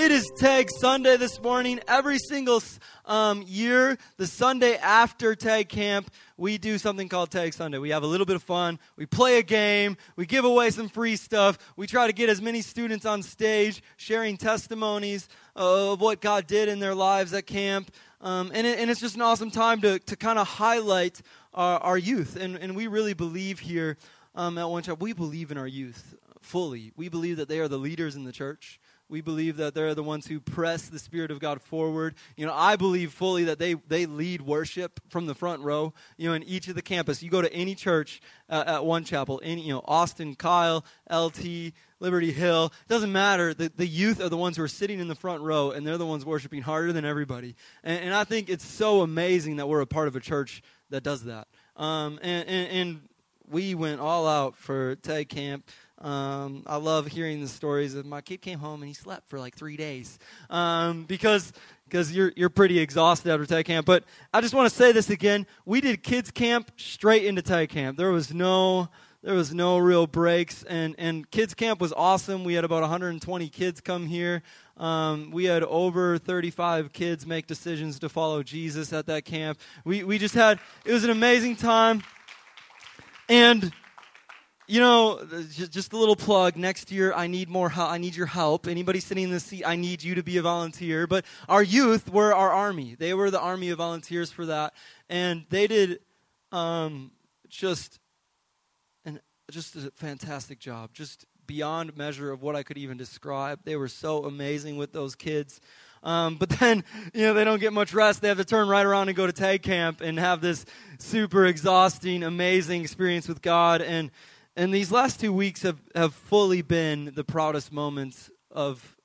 it is Tag Sunday this morning. Every single um, year, the Sunday after Tag Camp, we do something called Tag Sunday. We have a little bit of fun. We play a game. We give away some free stuff. We try to get as many students on stage sharing testimonies of what God did in their lives at camp. Um, and, it, and, it's just an awesome time to, to kind of highlight our, our, youth. And, and we really believe here um, at One Chapel, we believe in our youth fully. We believe that they are the leaders in the church. We believe that they're the ones who press the Spirit of God forward. You know, I believe fully that they, they lead worship from the front row, you know, in each of the campus. You go to any church uh, at One Chapel, any, you know, Austin, Kyle, LT, Liberty Hill, it doesn't matter. The, the youth are the ones who are sitting in the front row, and they're the ones worshiping harder than everybody. And, and I think it's so amazing that we're a part of a church that does that. Um, and, and, and we went all out for Tag Camp. Um, I love hearing the stories of my kid came home and he slept for like three days um, because because you're you're pretty exhausted after tag camp. But I just want to say this again: we did kids camp straight into tag camp. There was no there was no real breaks, and and kids camp was awesome. We had about 120 kids come here. Um, we had over 35 kids make decisions to follow Jesus at that camp. We we just had it was an amazing time, and you know, just a little plug. Next year, I need more. I need your help. Anybody sitting in the seat, I need you to be a volunteer. But our youth were our army. They were the army of volunteers for that, and they did um, just an just a fantastic job. Just beyond measure of what I could even describe. They were so amazing with those kids. Um, but then, you know, they don't get much rest. They have to turn right around and go to tag camp and have this super exhausting, amazing experience with God. And and these last two weeks have, have fully been the proudest moments of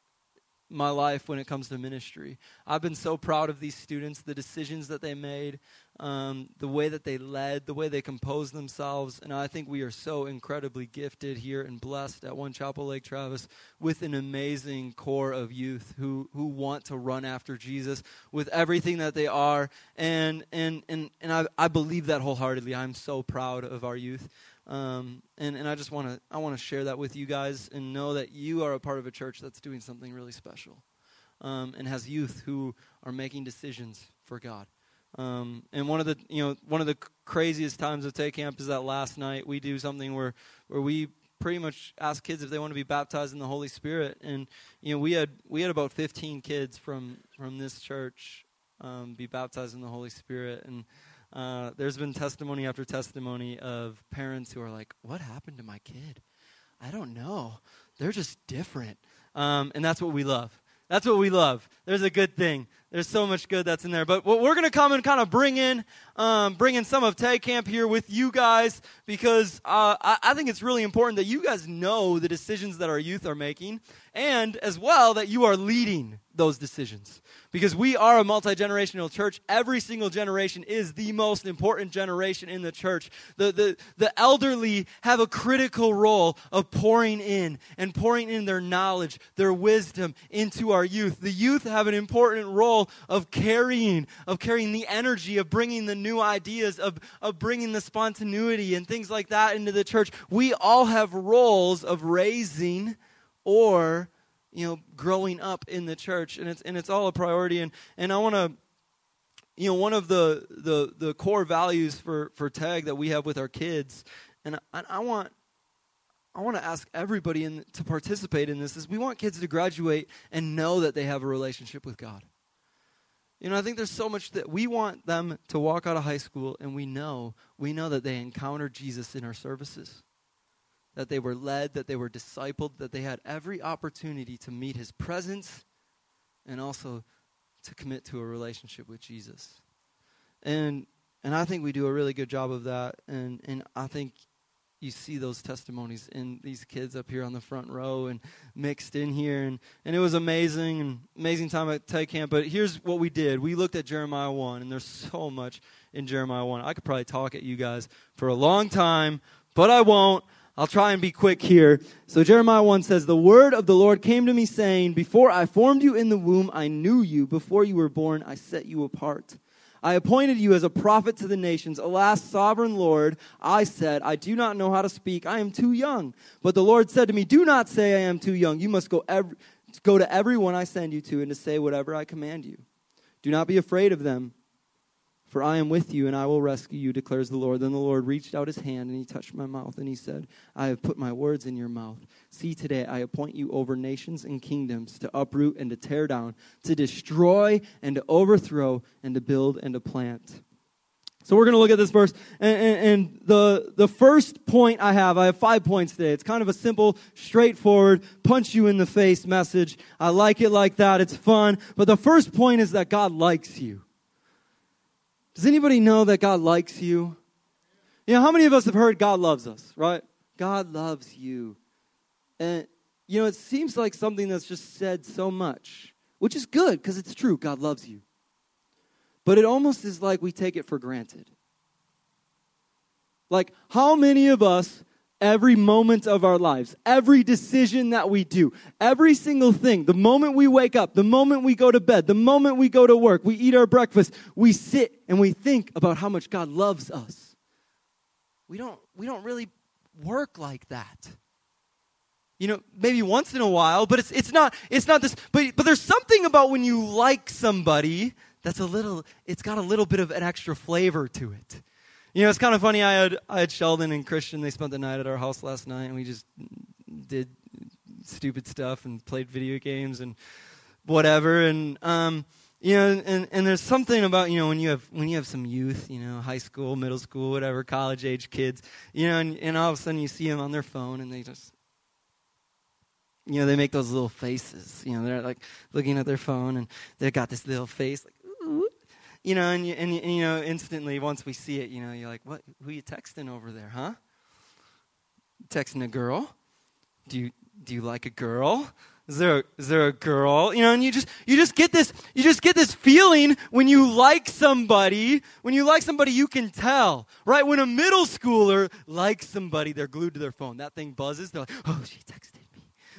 my life when it comes to ministry. I've been so proud of these students, the decisions that they made, um, the way that they led, the way they composed themselves. And I think we are so incredibly gifted here and blessed at One Chapel Lake Travis with an amazing core of youth who, who want to run after Jesus with everything that they are. And, and, and, and I, I believe that wholeheartedly. I'm so proud of our youth. Um, and, and I just want to I want to share that with you guys and know that you are a part of a church that's doing something really special um, and has youth who are making decisions for God. Um, and one of the you know one of the craziest times of Tag Camp is that last night we do something where where we pretty much ask kids if they want to be baptized in the Holy Spirit. And you know we had we had about 15 kids from from this church um, be baptized in the Holy Spirit and uh, there's been testimony after testimony of parents who are like, What happened to my kid? I don't know. They're just different. Um, and that's what we love. That's what we love. There's a good thing. There's so much good that's in there. But we're going to come and kind of bring in, um, bring in some of Tag Camp here with you guys because uh, I, I think it's really important that you guys know the decisions that our youth are making and as well that you are leading those decisions because we are a multi generational church. Every single generation is the most important generation in the church. The, the, the elderly have a critical role of pouring in and pouring in their knowledge, their wisdom into our youth. The youth have an important role of carrying, of carrying the energy, of bringing the new ideas, of, of bringing the spontaneity and things like that into the church. We all have roles of raising or you know, growing up in the church, and it's and it's all a priority. And and I want to, you know, one of the the the core values for for Tag that we have with our kids, and I, I want. I want to ask everybody in, to participate in this is we want kids to graduate and know that they have a relationship with God. You know, I think there's so much that we want them to walk out of high school and we know, we know that they encountered Jesus in our services that they were led, that they were discipled, that they had every opportunity to meet his presence and also to commit to a relationship with Jesus. And and I think we do a really good job of that and and I think you see those testimonies in these kids up here on the front row and mixed in here and, and it was amazing and amazing time at Tag Camp. But here's what we did. We looked at Jeremiah 1 and there's so much in Jeremiah 1. I could probably talk at you guys for a long time, but I won't. I'll try and be quick here. So Jeremiah 1 says, The word of the Lord came to me saying, Before I formed you in the womb, I knew you. Before you were born, I set you apart. I appointed you as a prophet to the nations. Alas, sovereign Lord, I said, I do not know how to speak. I am too young. But the Lord said to me, Do not say I am too young. You must go Go to everyone I send you to and to say whatever I command you. Do not be afraid of them, for I am with you and I will rescue you, declares the Lord. Then the Lord reached out his hand and he touched my mouth and he said, I have put my words in your mouth. See, today I appoint you over nations and kingdoms to uproot and to tear down, to destroy and to overthrow and to build and to plant. So we're going to look at this verse. And, and, and, the, the first point I have, I have five points today. It's kind of a simple, straightforward, punch you in the face message. I like it like that. It's fun. But the first point is that God likes you. Does anybody know that God likes you? You know, how many of us have heard God loves us, right? God loves you. And, you know, it seems like something that's just said so much, which is good because it's true. God loves you. But it almost is like we take it for granted. Like, how many of us, every moment of our lives, every decision that we do, every single thing, the moment we wake up, the moment we go to bed, the moment we go to work, we eat our breakfast, we sit and we think about how much God loves us. We don't, we don't really work like that. You know, maybe once in a while, but it's, it's not, it's not this, but, but there's something about when you like somebody that's a little, it's got a little bit of an extra flavor to it. You know, it's kind of funny. I had, I had Sheldon and Christian. They spent the night at our house last night, and we just did stupid stuff and played video games and whatever. And um, you know, and, and there's something about you know when you have when you have some youth, you know, high school, middle school, whatever, college age kids, you know, and, and all of a sudden you see them on their phone, and they just you know, they make those little faces. You know, they're like looking at their phone and they've got this little face like, you know, and, you, and, and, you know, instantly once we see it, you know, you're like, what? Who you texting over there, huh? Texting a girl? Do you do you like a girl? Is there a, is there a girl? You know, and you just you just get this you just get this feeling when you like somebody. When you like somebody, you can tell, right? When a middle schooler likes somebody, they're glued to their phone. That thing buzzes. They're like, oh, she texted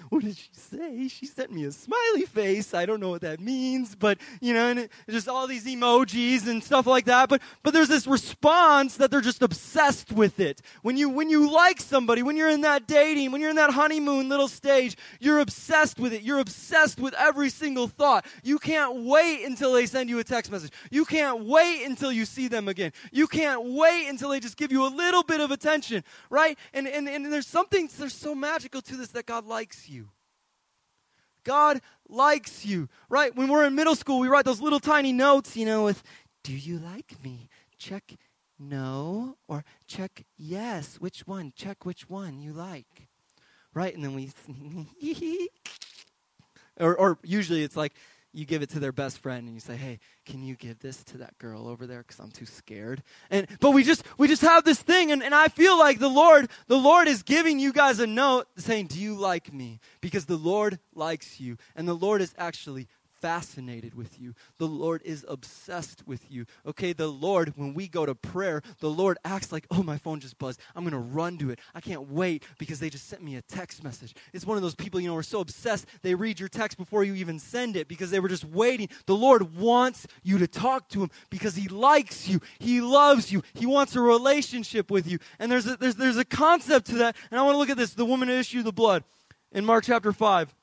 what did she say? She sent me a smiley face. I don't know what that means, but you know, and it, just all these emojis and stuff like that. But but there's this response that they're just obsessed with it. When you when you like somebody, when you're in that dating, when you're in that honeymoon little stage, you're obsessed with it. You're obsessed with every single thought. You can't wait until they send you a text message. You can't wait until you see them again. You can't wait until they just give you a little bit of attention, right? And and, and there's something there's so magical to this that God likes you. God likes you, right? When we're in middle school, we write those little tiny notes, you know, with, do you like me? Check no or check yes. Which one? Check which one you like, right? And then we, or, or usually it's like, you give it to their best friend and you say, "Hey, can you give this to that girl over there cuz I'm too scared?" And but we just we just have this thing and, and I feel like the Lord the Lord is giving you guys a note saying, "Do you like me?" Because the Lord likes you and the Lord is actually fascinated with you. The Lord is obsessed with you. Okay, the Lord, when we go to prayer, the Lord acts like, oh, my phone just buzzed. I'm going to run to it. I can't wait because they just sent me a text message. It's one of those people, you know, are so obsessed, they read your text before you even send it because they were just waiting. The Lord wants you to talk to Him because He likes you. He loves you. He wants a relationship with you. And there's a, there's, there's a concept to that. And I want to look at this the woman who issued the blood in Mark chapter 5.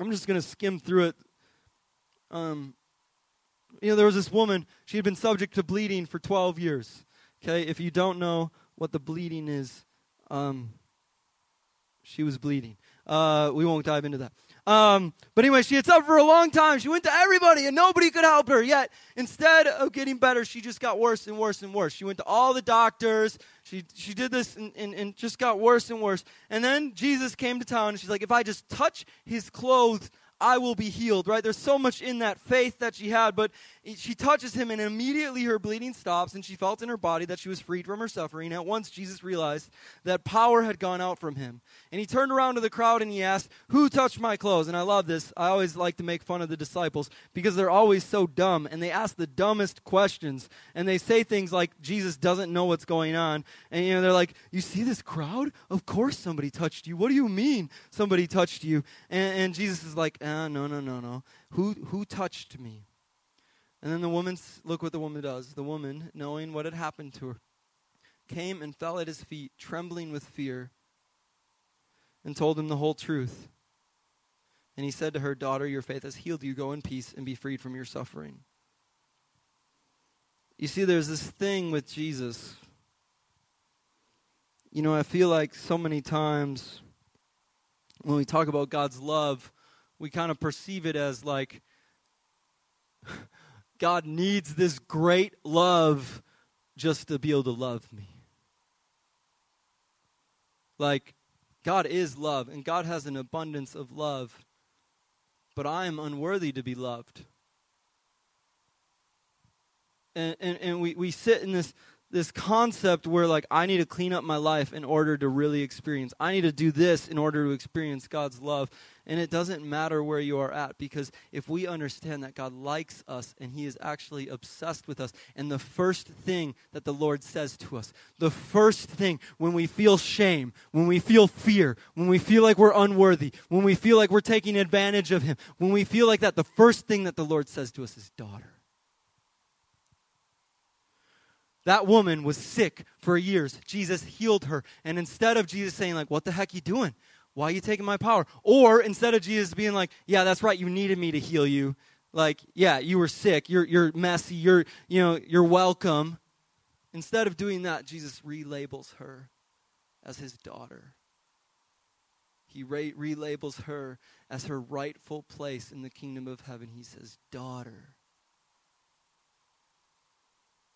I'm just going to skim through it um, you know, there was this woman, she had been subject to bleeding for 12 years. Okay, if you don't know what the bleeding is, um, she was bleeding. Uh, we won't dive into that. Um, but anyway, she had suffered for a long time. She went to everybody and nobody could help her. Yet, instead of getting better, she just got worse and worse and worse. She went to all the doctors. She, she did this and, and, and just got worse and worse. And then Jesus came to town and she's like, if I just touch his clothes, I will be healed, right? There's so much in that faith that she had, but she touches him and immediately her bleeding stops and she felt in her body that she was freed from her suffering. At once, Jesus realized that power had gone out from him. And he turned around to the crowd and he asked, Who touched my clothes? And I love this. I always like to make fun of the disciples because they're always so dumb and they ask the dumbest questions and they say things like, Jesus doesn't know what's going on. And, you know, they're like, You see this crowd? Of course somebody touched you. What do you mean somebody touched you? And, and Jesus is like, ah, No, no, no, no. Who, who touched me? And then the woman, look what the woman does. The woman, knowing what had happened to her, came and fell at his feet, trembling with fear, and told him the whole truth. And he said to her, Daughter, your faith has healed you. Go in peace and be freed from your suffering. You see, there's this thing with Jesus. You know, I feel like so many times when we talk about God's love, we kind of perceive it as like God needs this great love just to be able to love me. Like, God is love, and God has an abundance of love, but I am unworthy to be loved. And, and, and we, we sit in this, this concept where like I need to clean up my life in order to really experience. I need to do this in order to experience God's love. And it doesn't matter where you are at because if we understand that God likes us and he is actually obsessed with us and the first thing that the Lord says to us, the first thing when we feel shame, when we feel fear, when we feel like we're unworthy, when we feel like we're taking advantage of him, when we feel like that, the first thing that the Lord says to us is daughter. That woman was sick for years. Jesus healed her. And instead of Jesus saying, like, what the heck you doing? Why are you taking my power? Or instead of Jesus being like, yeah, that's right, you needed me to heal you. Like, yeah, you were sick. You're, you're messy. You're, you know, you're welcome. Instead of doing that, Jesus relabels her as his daughter. He re- relabels her as her rightful place in the kingdom of heaven. He says, daughter.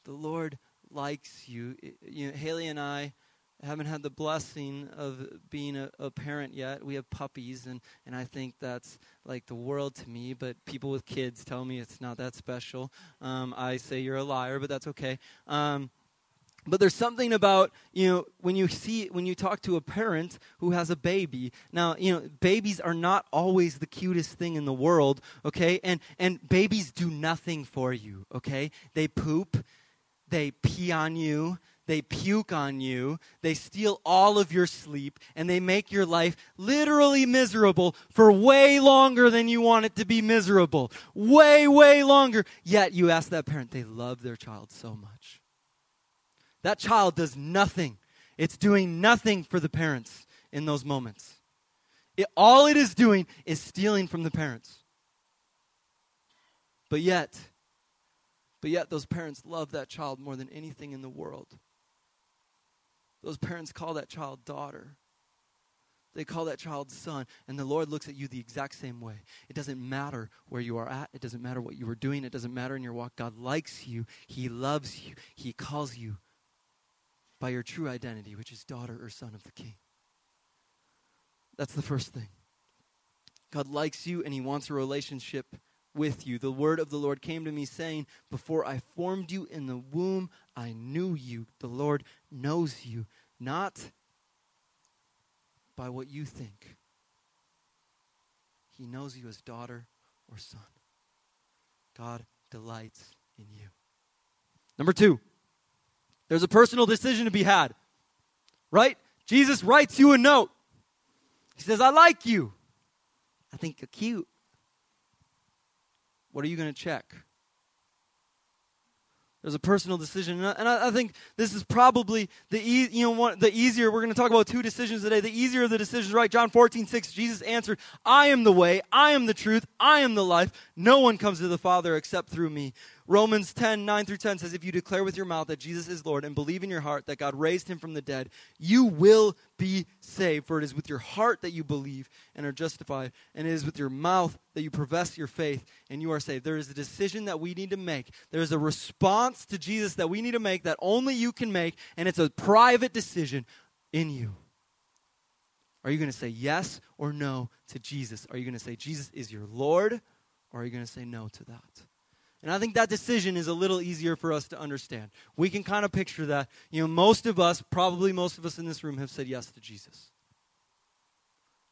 The Lord likes you. You know, Haley and I haven't had the blessing of being a, a, parent yet. We have puppies, and, and I think that's like the world to me. But people with kids tell me it's not that special. Um, I say you're a liar, but that's okay. Um, but there's something about you know when you see when you talk to a parent who has a baby. Now you know babies are not always the cutest thing in the world, okay? And and babies do nothing for you, okay? They poop they pee on you, they puke on you, they steal all of your sleep, and they make your life literally miserable for way longer than you want it to be miserable. Way, way longer. Yet you ask that parent, they love their child so much. That child does nothing, it's doing nothing for the parents in those moments. It, all it is doing is stealing from the parents. But yet, but yet, those parents love that child more than anything in the world. Those parents call that child daughter. They call that child son. And the Lord looks at you the exact same way. It doesn't matter where you are at, it doesn't matter what you are doing, it doesn't matter in your walk. God likes you, He loves you, He calls you by your true identity, which is daughter or son of the King. That's the first thing. God likes you and He wants a relationship with you. The word of the Lord came to me, saying, Before I formed you in the womb, I knew you. The Lord knows you, not by what you think. He knows you as daughter or son. God delights in you. Number two, there's a personal decision to be had, right? Jesus writes you a note. He says, I like you. I think you're cute. What are you going to check? There's a personal decision, and I, I, think this is probably the e- you know one, the easier. We're going to talk about two decisions today. The easier of the decisions, right? John 14, 6, Jesus answered, "I am the way, I am the truth, I am the life. No one comes to the Father except through me." Romans 10, 9 through 10 says, If you declare with your mouth that Jesus is Lord and believe in your heart that God raised him from the dead, you will be saved. For it is with your heart that you believe and are justified, and it is with your mouth that you profess your faith and you are saved. There is a decision that we need to make. There is a response to Jesus that we need to make that only you can make, and it's a private decision in you. Are you going to say yes or no to Jesus? Are you going to say Jesus is your Lord, or are you going to say no to that? And I think that decision is a little easier for us to understand. We can kind of picture that. You know, most of us, probably most of us in this room, have said yes to Jesus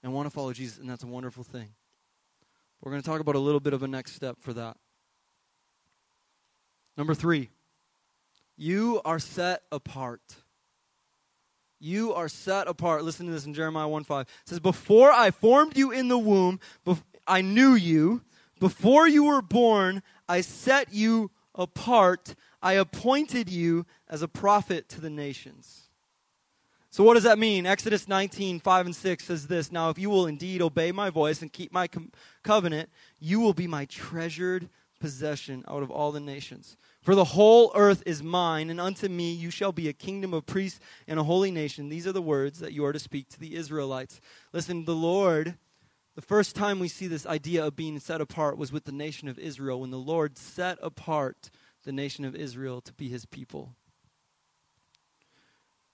and want to follow Jesus, and that's a wonderful thing. We're going to talk about a little bit of a next step for that. Number three, you are set apart. You are set apart. Listen to this in Jeremiah 1 5. It says, Before I formed you in the womb, I knew you. Before you were born, I set you apart. I appointed you as a prophet to the nations. So, what does that mean? Exodus 19, 5 and 6 says this Now, if you will indeed obey my voice and keep my com- covenant, you will be my treasured possession out of all the nations. For the whole earth is mine, and unto me you shall be a kingdom of priests and a holy nation. These are the words that you are to speak to the Israelites. Listen, the Lord, the first time we see this idea of being set apart was with the nation of Israel, when the Lord set apart the nation of Israel to be his people.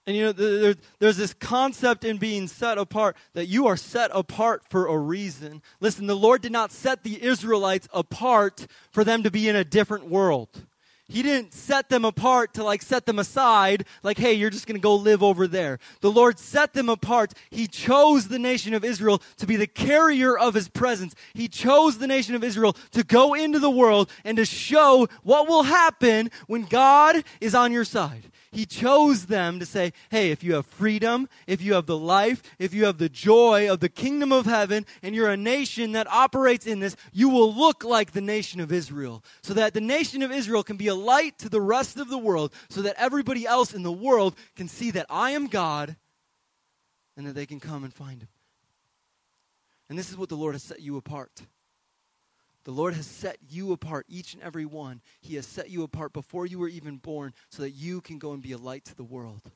And you know, there, there's this concept in being set apart that you are set apart for a reason. Listen, the Lord did not set the Israelites apart for them to be in a different world. He didn't set them apart to like set them aside, like, hey, you're just going to go live over there. The Lord set them apart. He chose the nation of Israel to be the carrier of his presence. He chose the nation of Israel to go into the world and to show what will happen when God is on your side. He chose them to say, hey, if you have freedom, if you have the life, if you have the joy of the kingdom of heaven, and you're a nation that operates in this, you will look like the nation of Israel. So that the nation of Israel can be a light to the rest of the world, so that everybody else in the world can see that I am God and that they can come and find him. And this is what the Lord has set you apart. The Lord has set you apart, each and every one. He has set you apart before you were even born so that you can go and be a light to the world.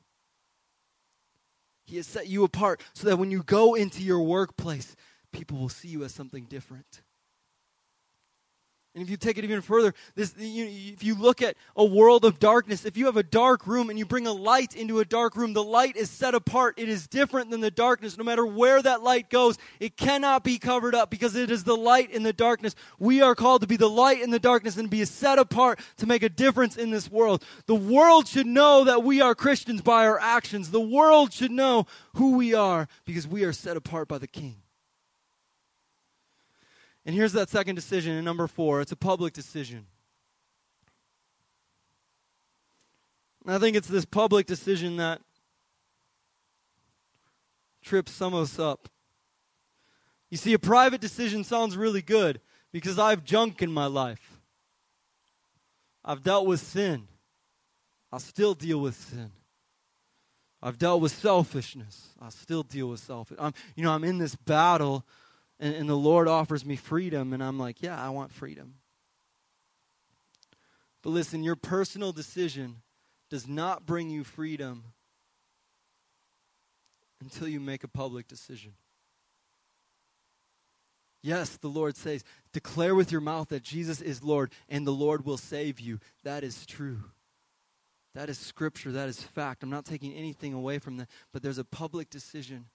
He has set you apart so that when you go into your workplace, people will see you as something different. And if you take it even further, this, you, if you look at a world of darkness, if you have a dark room and you bring a light into a dark room, the light is set apart. It is different than the darkness. No matter where that light goes, it cannot be covered up because it is the light in the darkness. We are called to be the light in the darkness and be set apart to make a difference in this world. The world should know that we are Christians by our actions. The world should know who we are because we are set apart by the King. And here's that second decision in number four it's a public decision. And I think it's this public decision that trips some of us up. You see, a private decision sounds really good because I have junk in my life. I've dealt with sin. I still deal with sin. I've dealt with selfishness. I still deal with selfishness. I'm, you know, I'm in this battle and, and the Lord offers me freedom, and I'm like, yeah, I want freedom. But listen, your personal decision does not bring you freedom until you make a public decision. Yes, the Lord says, declare with your mouth that Jesus is Lord and the Lord will save you. That is true. That is scripture. That is fact. I'm not taking anything away from that, but there's a public decision.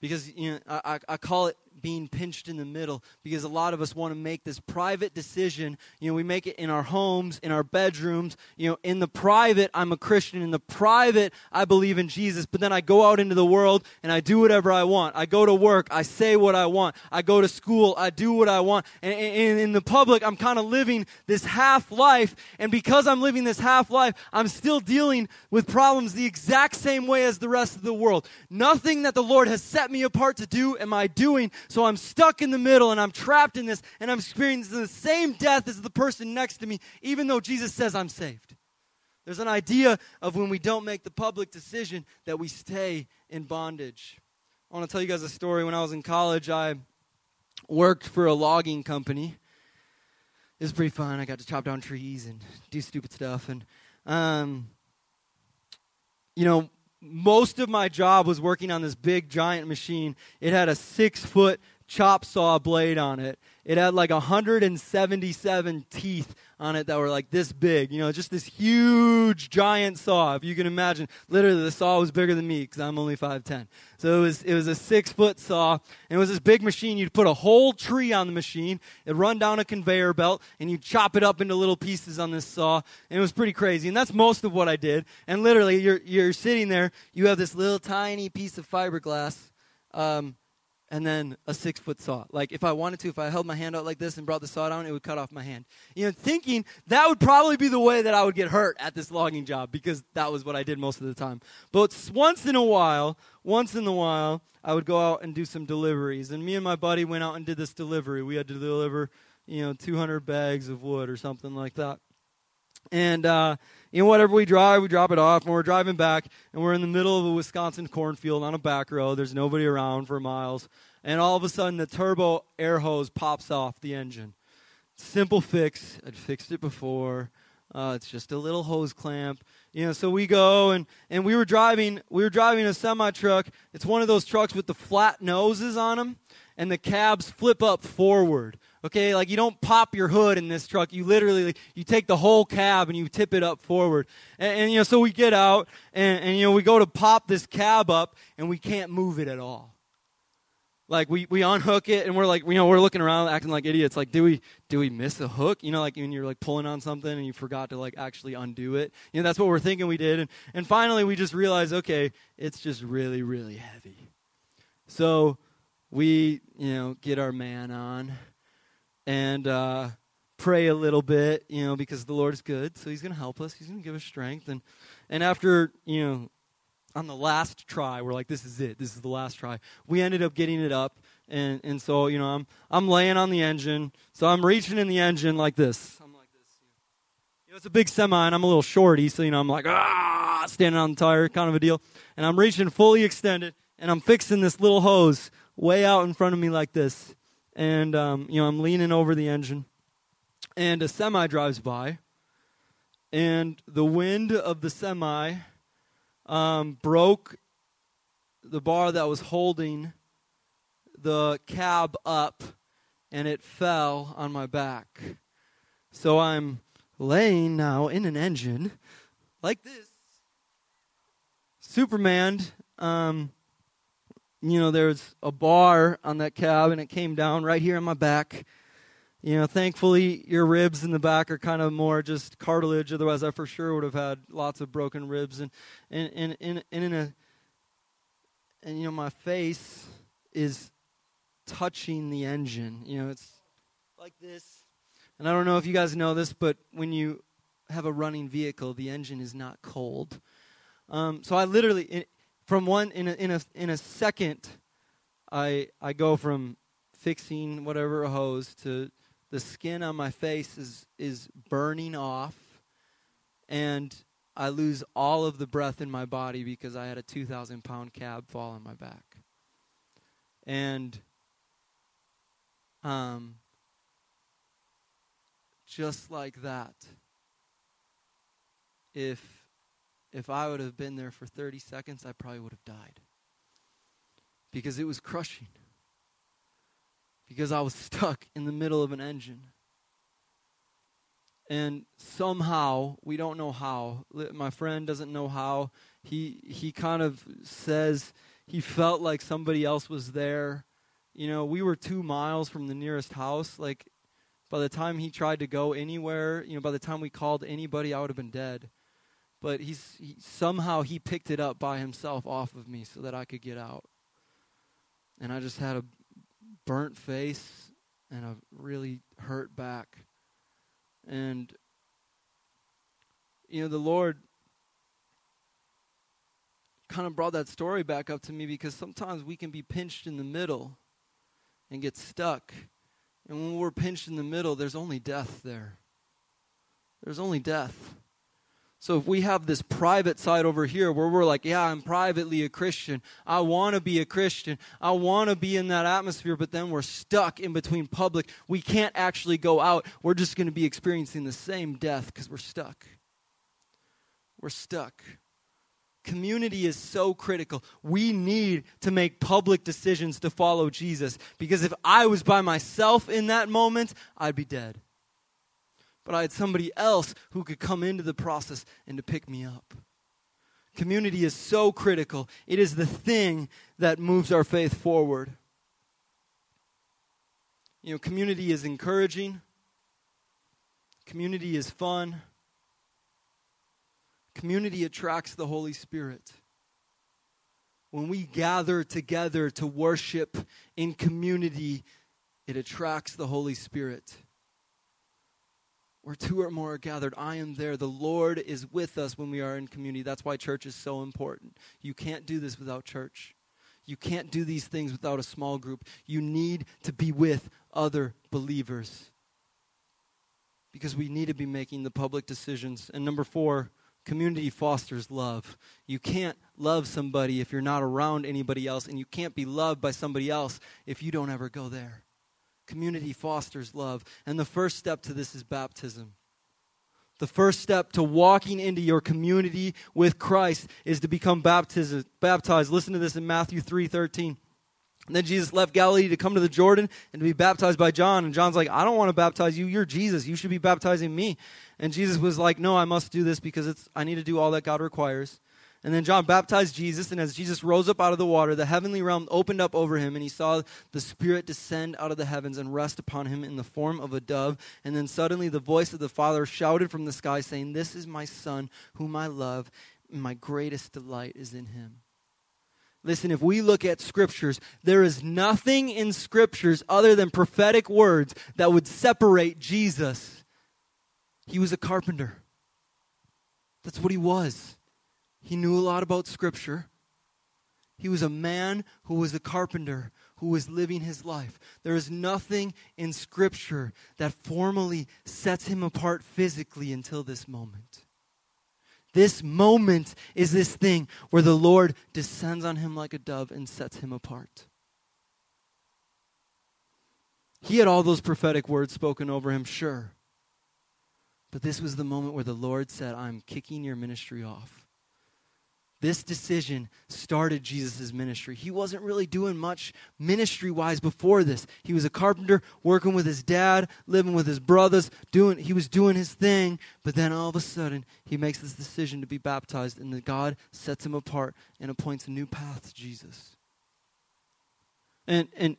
Because you know, I, I call it being pinched in the middle because a lot of us want to make this private decision. You know, we make it in our homes, in our bedrooms. You know, in the private, I'm a Christian. In the private, I believe in Jesus. But then I go out into the world and I do whatever I want. I go to work, I say what I want. I go to school, I do what I want. And, and in the public, I'm kind of living this half life. And because I'm living this half life, I'm still dealing with problems the exact same way as the rest of the world. Nothing that the Lord has set me apart to do am I doing so I'm stuck in the middle and I'm trapped in this and I'm experiencing the same death as the person next to me, even though Jesus says I'm saved. There's an idea of when we don't make the public decision that we stay in bondage. I want to tell you guys a story. When I was in college, I worked for a logging company. It was pretty fun. I got to chop down trees and do stupid stuff. And, um, you know, most of my job was working on this big giant machine. It had a six foot chop saw blade on it. It had like 177 teeth on it that were like this big, you know, just this huge giant saw. If you can imagine, literally the saw was bigger than me because I'm only 5'10. So it was, it was a six foot saw. And it was this big machine. You'd put a whole tree on the machine. It'd run down a conveyor belt and you'd chop it up into little pieces on this saw. And it was pretty crazy. And that's most of what I did. And literally, you're, you're sitting there, you have this little tiny piece of fiberglass. Um, and then a six foot saw. Like if I wanted to, if I held my hand out like this and brought the saw down, it would cut off my hand. You know, thinking that would probably be the way that I would get hurt at this logging job because that was what I did most of the time. But once in a while, once in a while, I would go out and do some deliveries. And me and my buddy went out and did this delivery. We had to deliver, you know, 200 bags of wood or something like that. And, uh, you know, whatever we drive, we drop it off, and we're driving back, and we're in the middle of a Wisconsin cornfield on a back road. There's nobody around for miles. And all of a sudden, the turbo air hose pops off the engine. Simple fix. I'd fixed it before. Uh, it's just a little hose clamp. You know, so we go and, and we were driving we were driving a semi truck. It's one of those trucks with the flat noses on them, and the cabs flip up forward. Okay, like you don't pop your hood in this truck. You literally you take the whole cab and you tip it up forward. And, and you know, so we get out and, and you know we go to pop this cab up and we can't move it at all. Like we, we unhook it and we're like you know we're looking around acting like idiots. Like do we do we miss a hook? You know like when you're like pulling on something and you forgot to like actually undo it. You know that's what we're thinking we did. And, and finally we just realized okay it's just really really heavy. So we you know get our man on and uh, pray a little bit you know because the lord is good so he's going to help us he's going to give us strength and and after you know on the last try, we're like, this is it. This is the last try. We ended up getting it up. And, and so, you know, I'm, I'm laying on the engine. So I'm reaching in the engine like this. I'm like this. You know, it's a big semi, and I'm a little shorty. So, you know, I'm like, ah, standing on the tire, kind of a deal. And I'm reaching fully extended, and I'm fixing this little hose way out in front of me like this. And, um, you know, I'm leaning over the engine. And a semi drives by. And the wind of the semi um, broke the bar that was holding the cab up and it fell on my back. So I'm laying now in an engine like this. Superman, um, you know, there's a bar on that cab and it came down right here on my back. You know, thankfully, your ribs in the back are kind of more just cartilage. Otherwise, I for sure would have had lots of broken ribs. And, and, and, and, and in a, and you know, my face is touching the engine. You know, it's like this. And I don't know if you guys know this, but when you have a running vehicle, the engine is not cold. Um, so I literally, from one in a, in a in a second, I I go from fixing whatever a hose to the skin on my face is is burning off and I lose all of the breath in my body because I had a 2,000 pound cab fall on my back. And um, just like that, if if I would have been there for 30 seconds, I probably would have died because it was crushing because I was stuck in the middle of an engine. And somehow, we don't know how. My friend doesn't know how. He he kind of says he felt like somebody else was there. You know, we were 2 miles from the nearest house. Like by the time he tried to go anywhere, you know, by the time we called anybody, I would have been dead. But he's he, somehow he picked it up by himself off of me so that I could get out. And I just had a burnt face and a really hurt back. And, you know, the Lord kind of brought that story back up to me because sometimes we can be pinched in the middle and get stuck. And when we're pinched in the middle, there's only death there. There's only death. So if we have this private side over here where we're like, yeah, I'm privately a Christian. I want to be a Christian. I want to be in that atmosphere, but then we're stuck in between public. We can't actually go out. We're just going to be experiencing the same death because we're stuck. We're stuck. Community is so critical. We need to make public decisions to follow Jesus because if I was by myself in that moment, I'd be dead but I had somebody else who could come into the process and to pick me up. Community is so critical. It is the thing that moves our faith forward. You know, community is encouraging, community is fun, community attracts the Holy Spirit. When we gather together to worship in community, it attracts the Holy Spirit. Where two or more are gathered, I am there. The Lord is with us when we are in community. That's why church is so important. You can't do this without church. You can't do these things without a small group. You need to be with other believers. because we need to be making the public decisions. And number four, community fosters love. You can't love somebody if you're not around anybody else, and you can't be loved by somebody else if you don't ever go there. Community fosters love. And the first step to this is baptism. The first step to walking into your community with Christ is to become baptized. baptized. Listen to this in Matthew 3:13. And then Jesus left Galilee to come to the Jordan and to be baptized by John. And John's like, I don't want to baptize you. You're Jesus. You should be baptizing me. And Jesus was like, No, I must do this because it's, I need to do all that God requires. And then John baptized Jesus, and as Jesus rose up out of the water, the heavenly realm opened up over him, and he saw the Spirit descend out of the heavens and rest upon him in the form of a dove. And then suddenly the voice of the Father shouted from the sky, saying, This is my Son, whom I love, and my greatest delight is in him. Listen, if we look at scriptures, there is nothing in scriptures other than prophetic words that would separate Jesus. He was a carpenter. That's what he was. He knew a lot about scripture. He was a man who was a carpenter who was living his life. There is nothing in scripture that formally sets him apart physically until this moment. This moment is this thing where the Lord descends on him like a dove and sets him apart. He had all those prophetic words spoken over him, sure. But this was the moment where the Lord said, I'm kicking your ministry off. This decision started Jesus' ministry. He wasn't really doing much ministry wise before this. He was a carpenter, working with his dad, living with his brothers, doing he was doing his thing, but then all of a sudden he makes this decision to be baptized, and God sets him apart and appoints a new path to Jesus. And and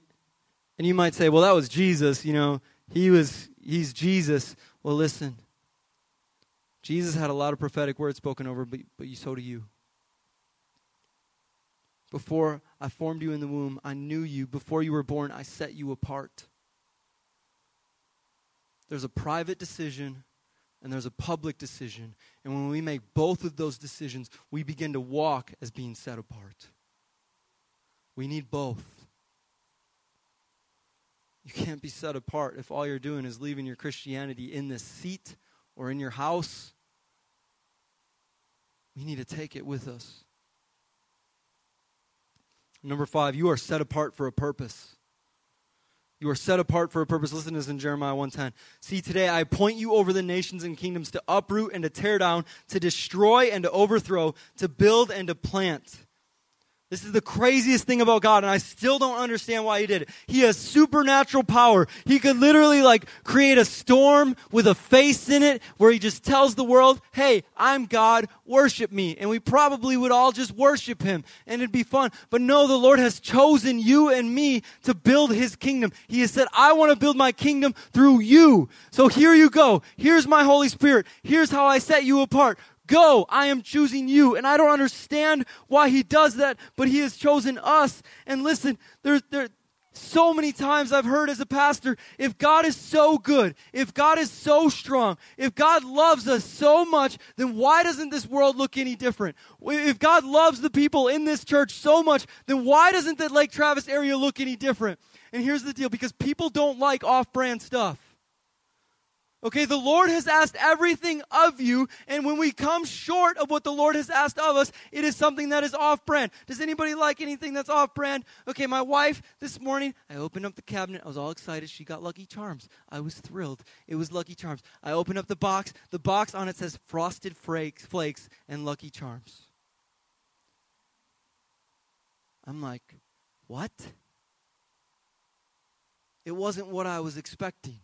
and you might say, well, that was Jesus, you know, he was he's Jesus. Well, listen. Jesus had a lot of prophetic words spoken over, but, but so do you. Before I formed you in the womb, I knew you. Before you were born, I set you apart. There's a private decision and there's a public decision. And when we make both of those decisions, we begin to walk as being set apart. We need both. You can't be set apart if all you're doing is leaving your Christianity in this seat or in your house. We need to take it with us. Number five, you are set apart for a purpose. You are set apart for a purpose. Listen to this in Jeremiah 110. See, today I appoint you over the nations and kingdoms to uproot and to tear down, to destroy and to overthrow, to build and to plant. This is the craziest thing about God, and I still don't understand why he did it. He has supernatural power. He could literally like create a storm with a face in it where he just tells the world, hey, I'm God, worship me. And we probably would all just worship him and it'd be fun. But no, the Lord has chosen you and me to build his kingdom. He has said, I want to build my kingdom through you. So here you go. Here's my Holy Spirit. Here's how I set you apart. Go, I am choosing you. And I don't understand why he does that, but he has chosen us. And listen, there's there so many times I've heard as a pastor, if God is so good, if God is so strong, if God loves us so much, then why doesn't this world look any different? If God loves the people in this church so much, then why doesn't the Lake Travis area look any different? And here's the deal because people don't like off brand stuff. Okay, the Lord has asked everything of you, and when we come short of what the Lord has asked of us, it is something that is off brand. Does anybody like anything that's off brand? Okay, my wife this morning, I opened up the cabinet. I was all excited. She got Lucky Charms. I was thrilled. It was Lucky Charms. I opened up the box. The box on it says Frosted Flakes, flakes and Lucky Charms. I'm like, what? It wasn't what I was expecting.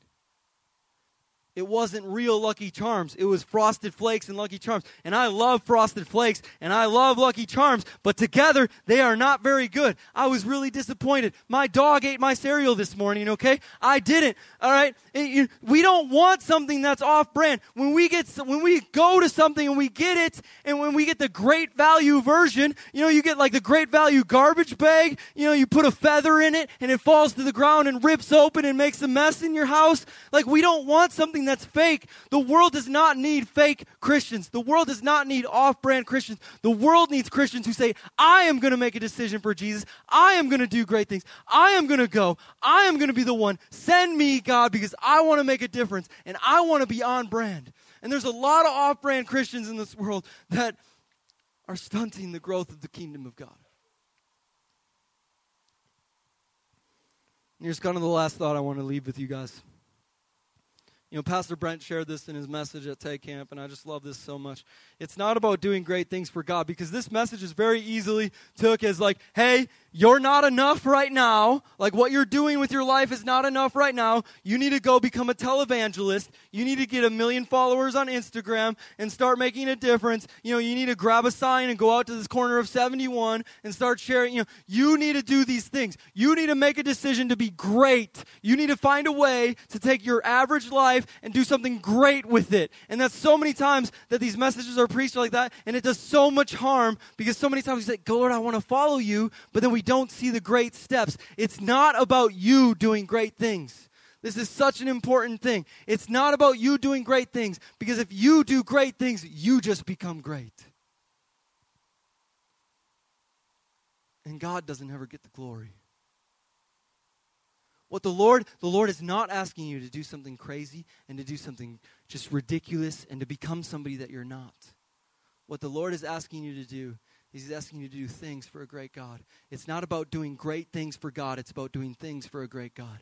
It wasn't real Lucky Charms. It was Frosted Flakes and Lucky Charms. And I love Frosted Flakes and I love Lucky Charms, but together they are not very good. I was really disappointed. My dog ate my cereal this morning, okay? I didn't. All right? We don't want something that's off brand. When we get when we go to something and we get it and when we get the great value version, you know, you get like the great value garbage bag, you know, you put a feather in it and it falls to the ground and rips open and makes a mess in your house. Like we don't want something something that's fake. The world does not need fake Christians. The world does not need off brand Christians. The world needs Christians who say, I am going to make a decision for Jesus. I am going to do great things. I am going to go. I am going to be the one. Send me, God, because I want to make a difference and I want to be on brand. And there's a lot of off brand Christians in this world that are stunting the growth of the kingdom of God. Here's kind of the last thought I want to leave with you guys. You know, Pastor Brent shared this in his message at Tay Camp, and I just love this so much. It's not about doing great things for God because this message is very easily took as like, hey, you're not enough right now. Like what you're doing with your life is not enough right now. You need to go become a televangelist. You need to get a million followers on Instagram and start making a difference. You know, you need to grab a sign and go out to this corner of 71 and start sharing. You know, you need to do these things. You need to make a decision to be great. You need to find a way to take your average life and do something great with it. And that's so many times that these messages are preached like that, and it does so much harm because so many times we say, Lord, I want to follow you, but then we don't see the great steps. It's not about you doing great things. This is such an important thing. It's not about you doing great things because if you do great things, you just become great. And God doesn't ever get the glory. What the Lord, the Lord is not asking you to do something crazy and to do something just ridiculous and to become somebody that you're not. What the Lord is asking you to do is He's asking you to do things for a great God. It's not about doing great things for God, it's about doing things for a great God.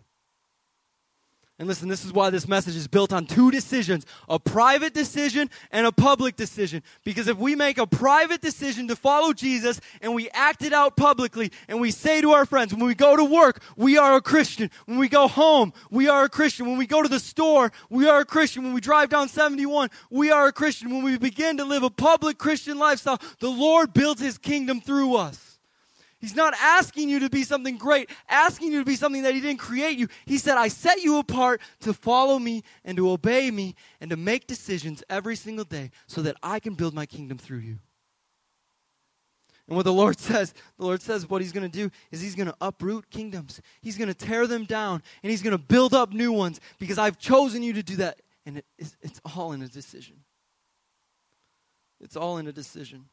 And listen, this is why this message is built on two decisions a private decision and a public decision. Because if we make a private decision to follow Jesus and we act it out publicly and we say to our friends, when we go to work, we are a Christian. When we go home, we are a Christian. When we go to the store, we are a Christian. When we drive down 71, we are a Christian. When we begin to live a public Christian lifestyle, the Lord builds his kingdom through us. He's not asking you to be something great, asking you to be something that He didn't create you. He said, I set you apart to follow me and to obey me and to make decisions every single day so that I can build my kingdom through you. And what the Lord says, the Lord says what He's going to do is He's going to uproot kingdoms. He's going to tear them down and He's going to build up new ones because I've chosen you to do that. And it, it's, it's all in a decision. It's all in a decision.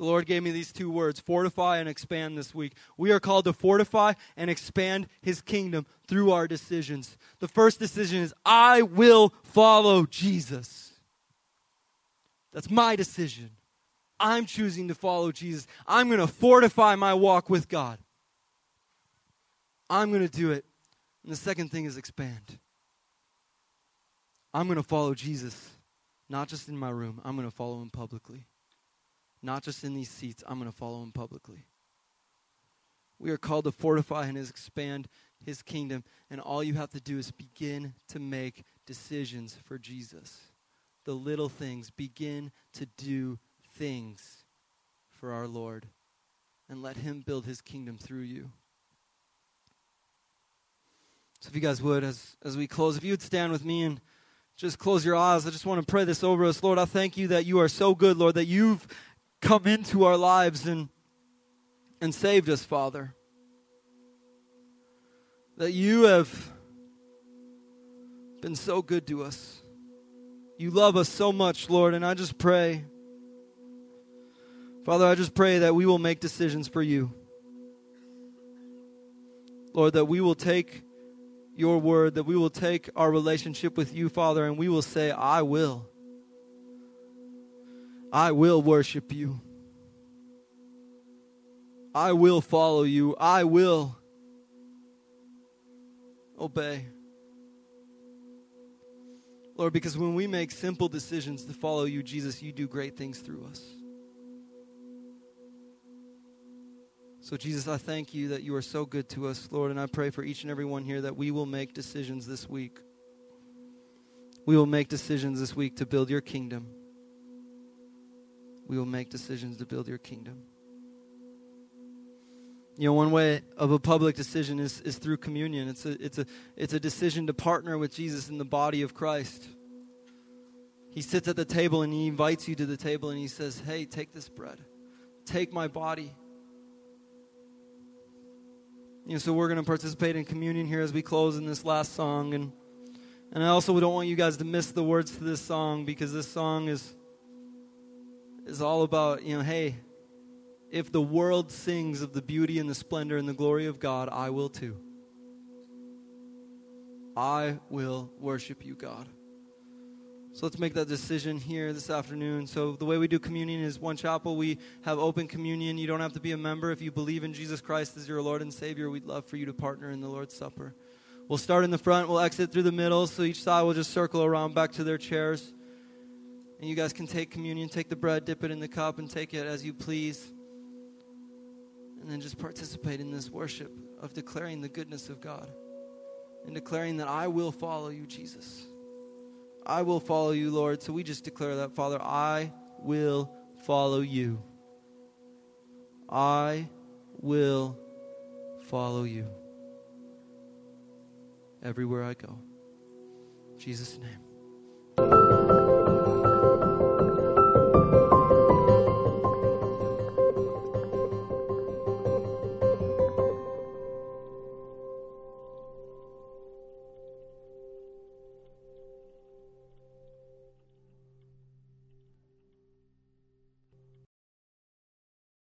The Lord gave me these two words fortify and expand this week. We are called to fortify and expand His kingdom through our decisions. The first decision is I will follow Jesus. That's my decision. I'm choosing to follow Jesus. I'm going to fortify my walk with God. I'm going to do it. And the second thing is expand. I'm going to follow Jesus, not just in my room, I'm going to follow him publicly not just in these seats. I'm going to follow him publicly. We are called to fortify and expand his kingdom, and all you have to do is begin to make decisions for Jesus. The little things, begin to do things for our Lord, and let him build his kingdom through you. So, if you guys would, as, as we close, if you would stand with me and just close your eyes, I just want to pray this over us. Lord, I thank you that you are so good, Lord, that you've come into our lives and, and saved us, Father. That you have been so good to us. You love us so much, Lord, and I just pray. Father, I just pray that we will make decisions for you. Lord, that we will take your word, that we will take our relationship with you, Father, and we will say, I will. I will worship you. I will follow you. I will obey. Lord, because when we make simple decisions to follow you, Jesus, you do great things through us. So, Jesus, I thank you that you are so good to us, Lord, and I pray for each and every one here that we will make decisions this week. We will make decisions this week to build your kingdom we will make decisions to build your kingdom. You know, one way of a public decision is, is through communion. It's a, it's, a, it's a decision to partner with Jesus in the body of Christ. He sits at the table and he invites you to the table and he says, Hey, take this bread, take my body. You know, so we're going to participate in communion here as we close in this last song. And And I also don't want you guys to miss the words to this song because this song is is all about, you know, hey, if the world sings of the beauty and the splendor and the glory of God, I will too. I will worship you, God. So let's make that decision here this afternoon. So, the way we do communion is one chapel. We have open communion. You don't have to be a member. If you believe in Jesus Christ as your Lord and Savior, we'd love for you to partner in the Lord's Supper. We'll start in the front, we'll exit through the middle. So, each side will just circle around back to their chairs. And you guys can take communion, take the bread, dip it in the cup, and take it as you please. And then just participate in this worship of declaring the goodness of God and declaring that I will follow you, Jesus. I will follow you, Lord. So we just declare that, Father, I will follow you. I will follow you everywhere I go. In Jesus' name.